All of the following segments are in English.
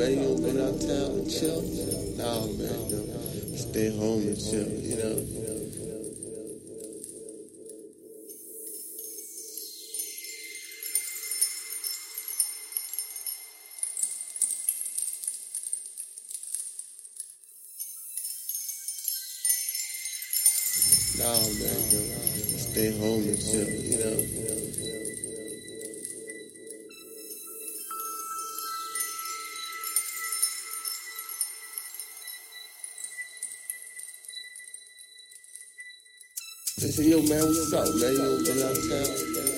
man. You don't go downtown and chill? Nah, man. Stay home and chill, you know. see you, man. What's up, man? You know what I'm saying?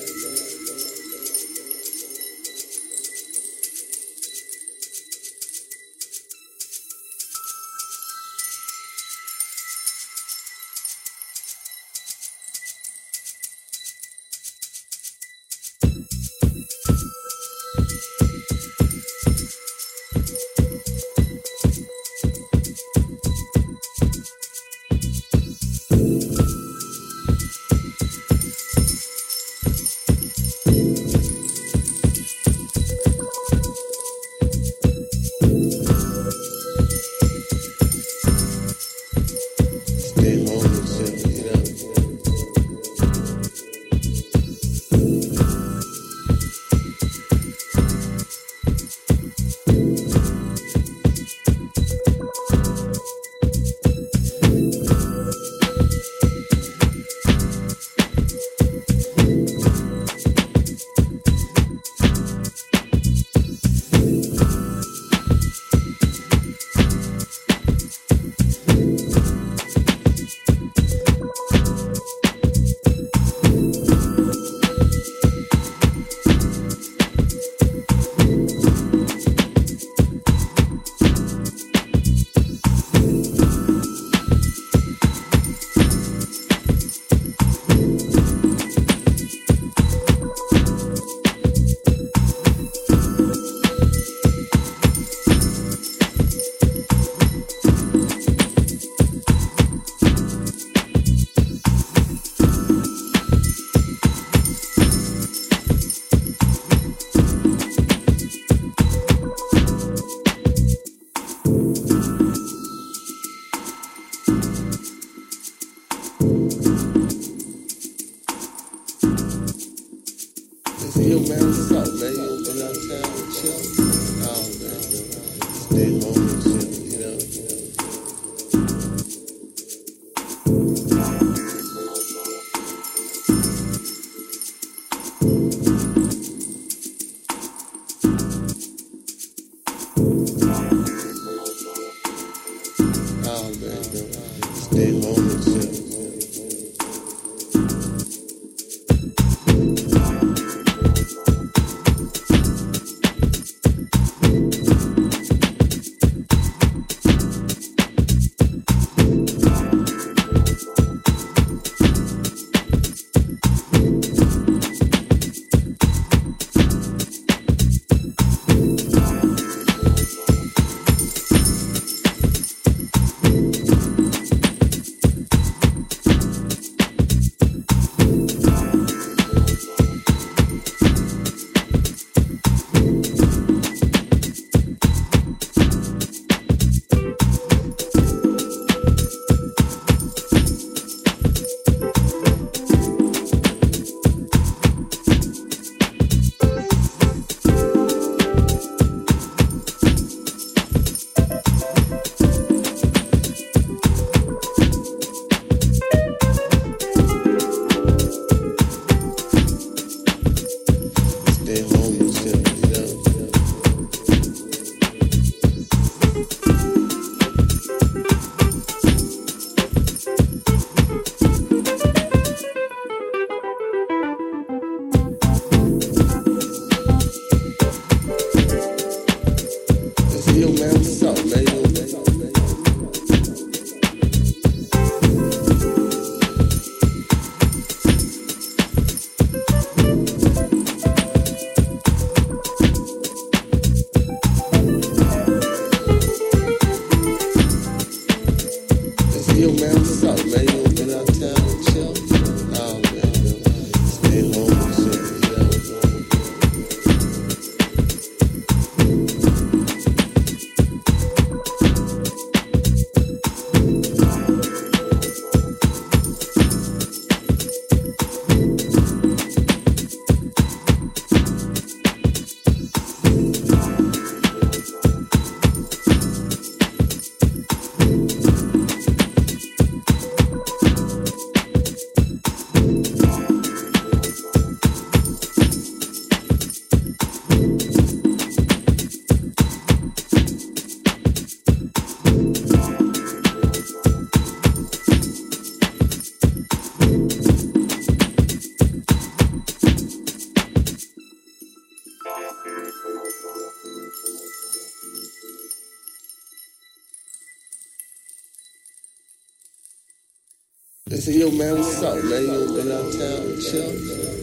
They say, yo, man, what's up, man? You been out town and chill?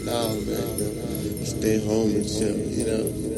No, man. Stay home and chill, you know?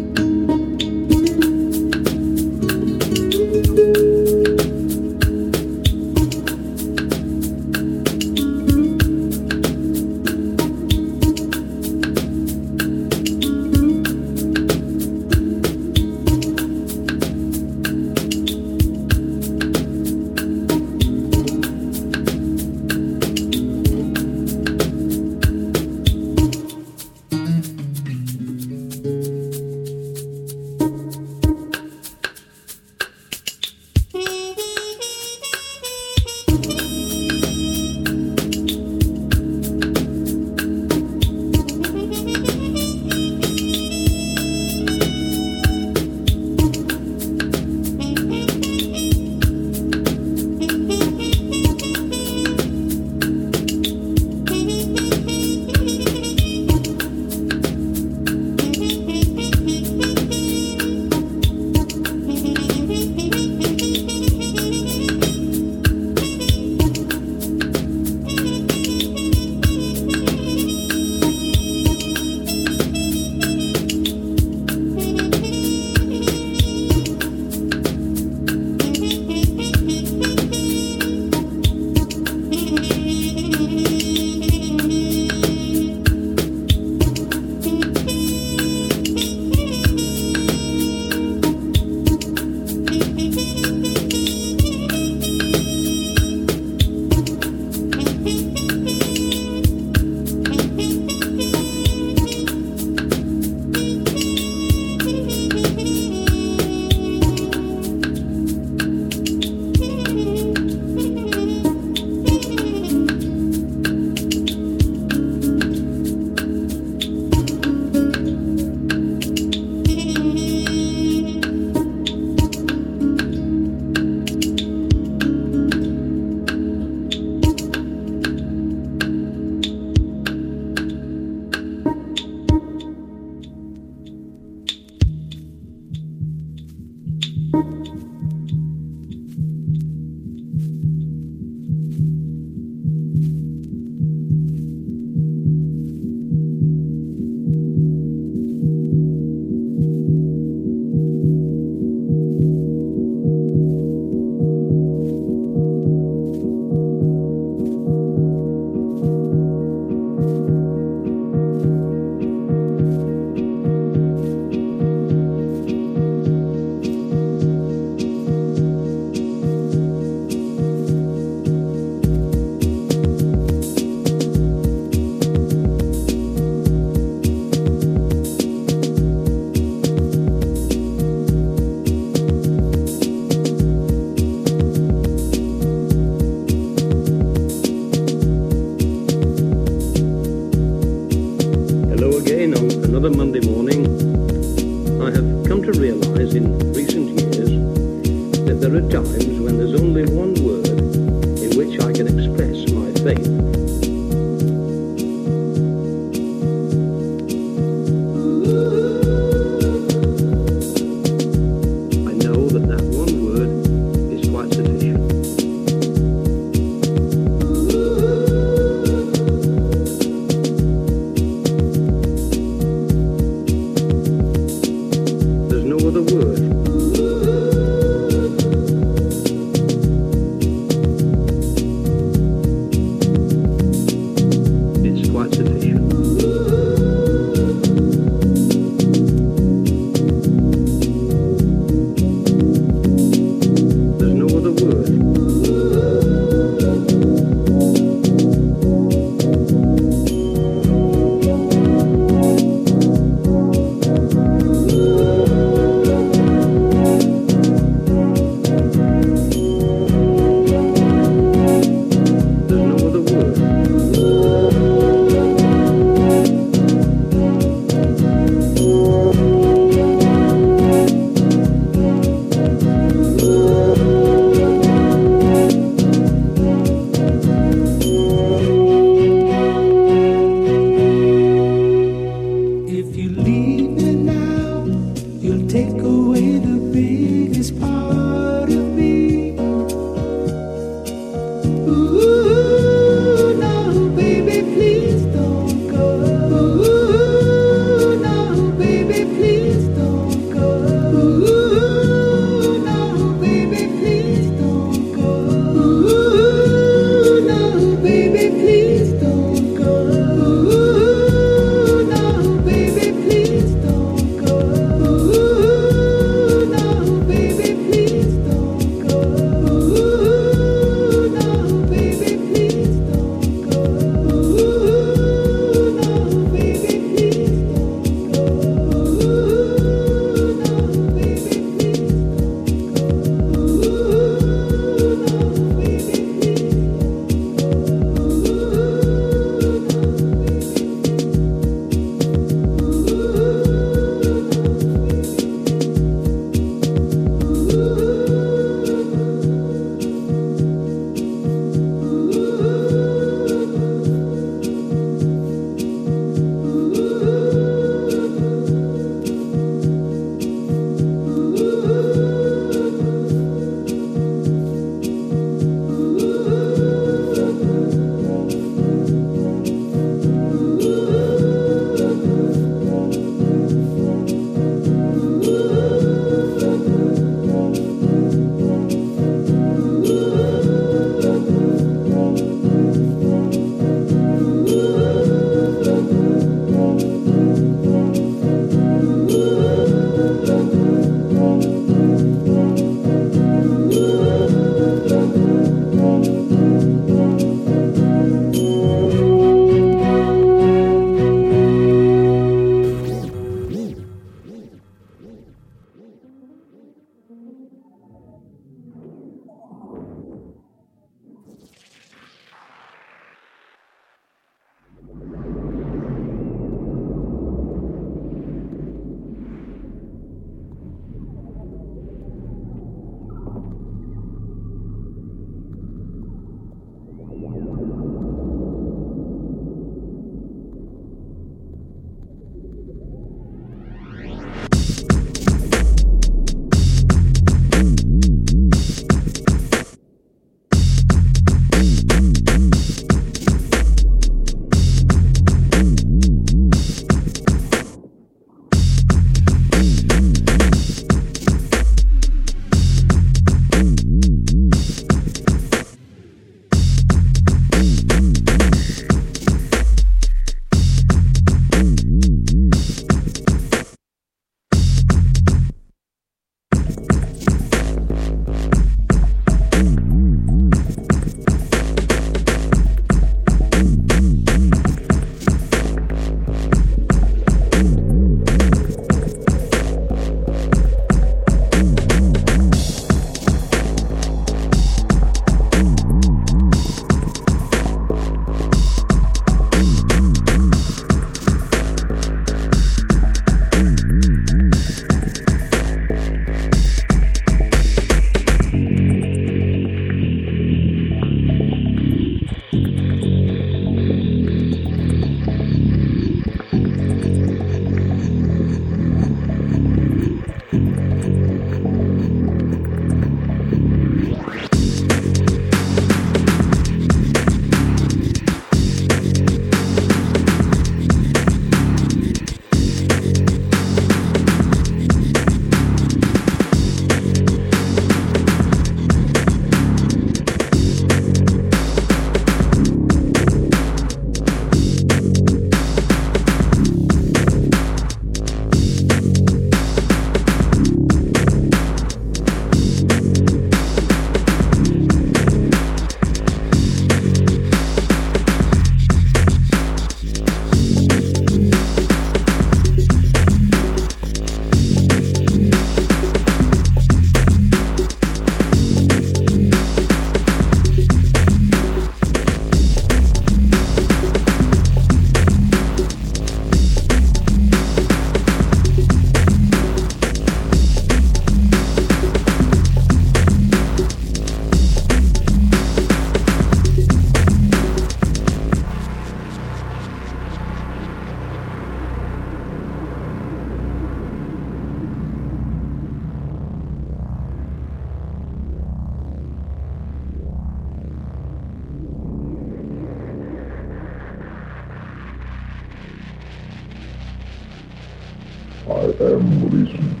Am reason.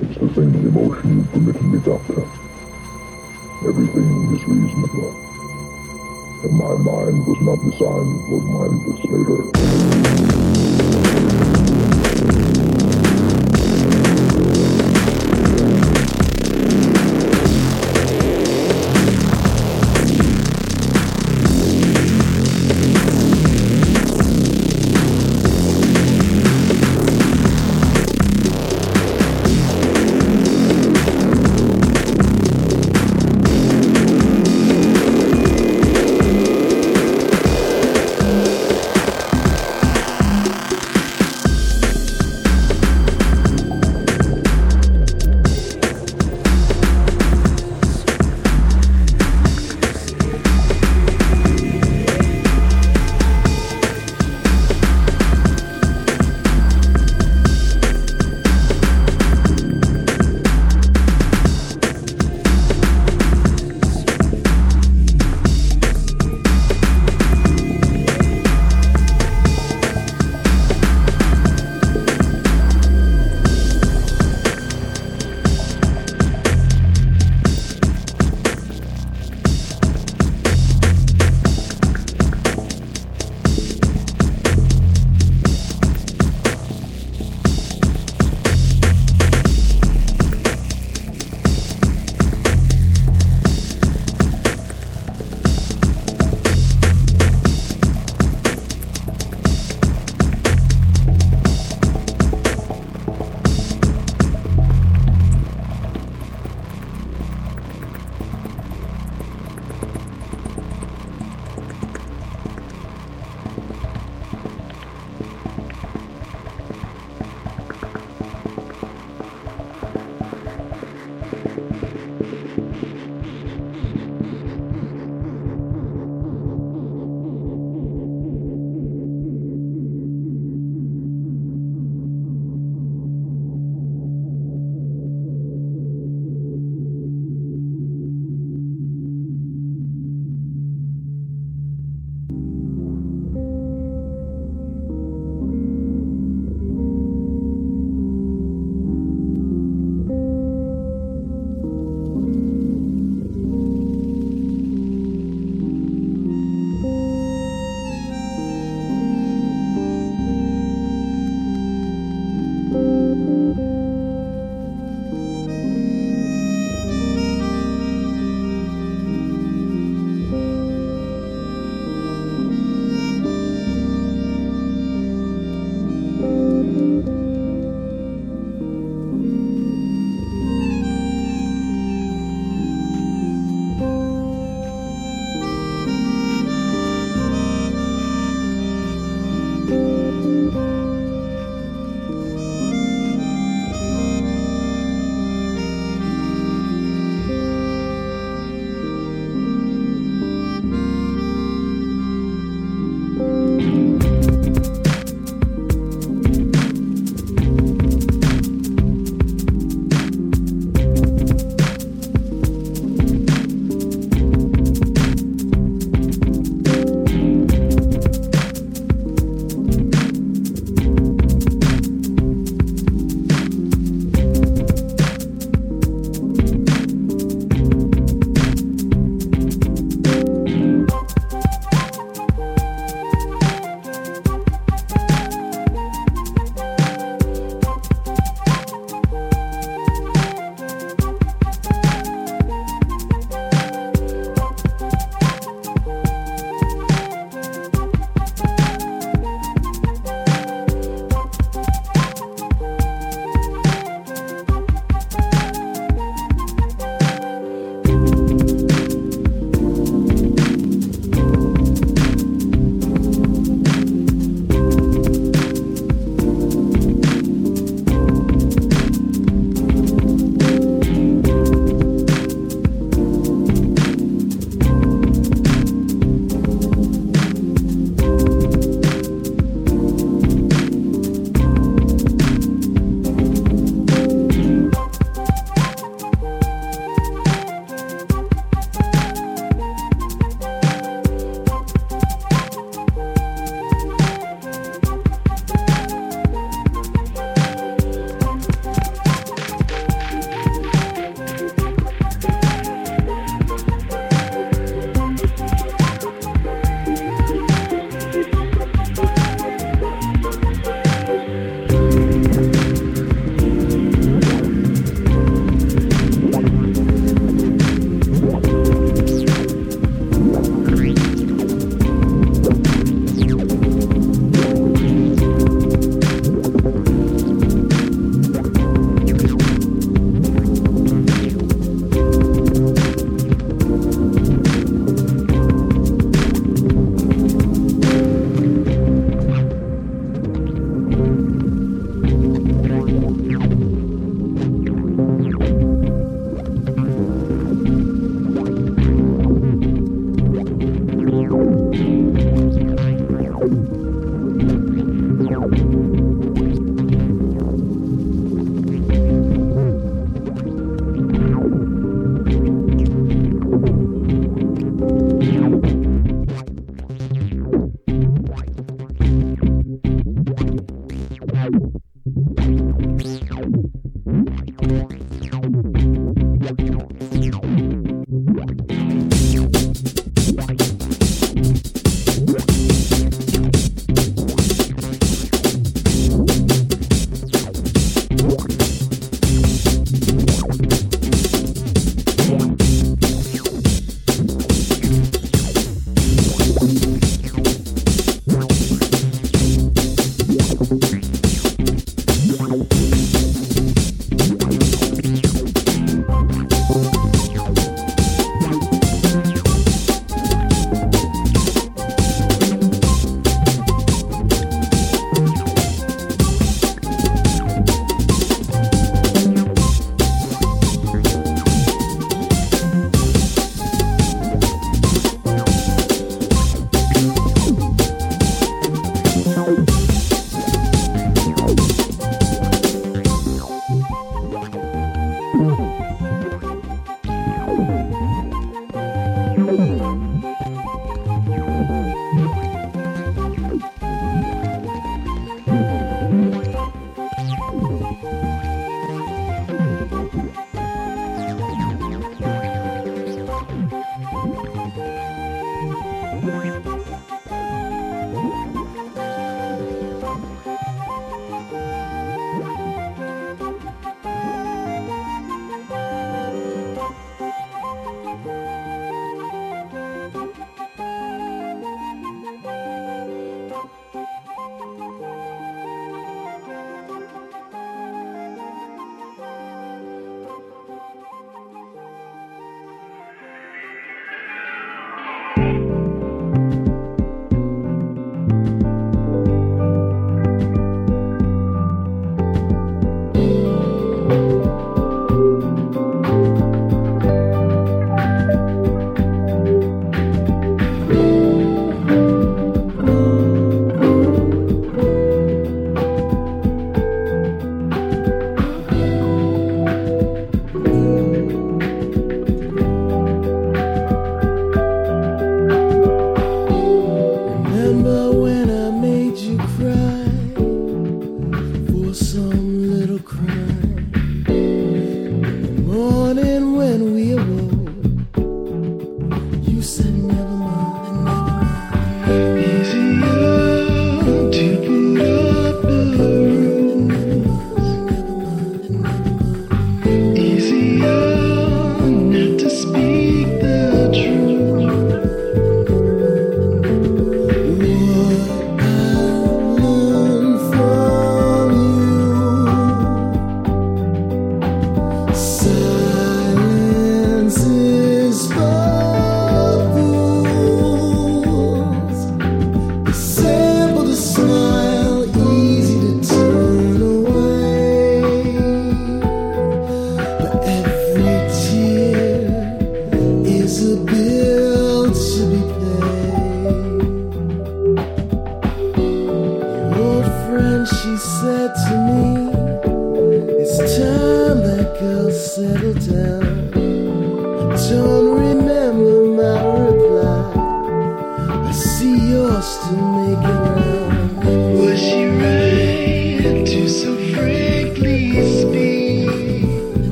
It's the same emotion you've permitted me, Doctor. Everything is reasonable. And my mind was not designed for mindless labor.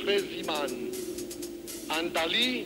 Stresemann, an Dali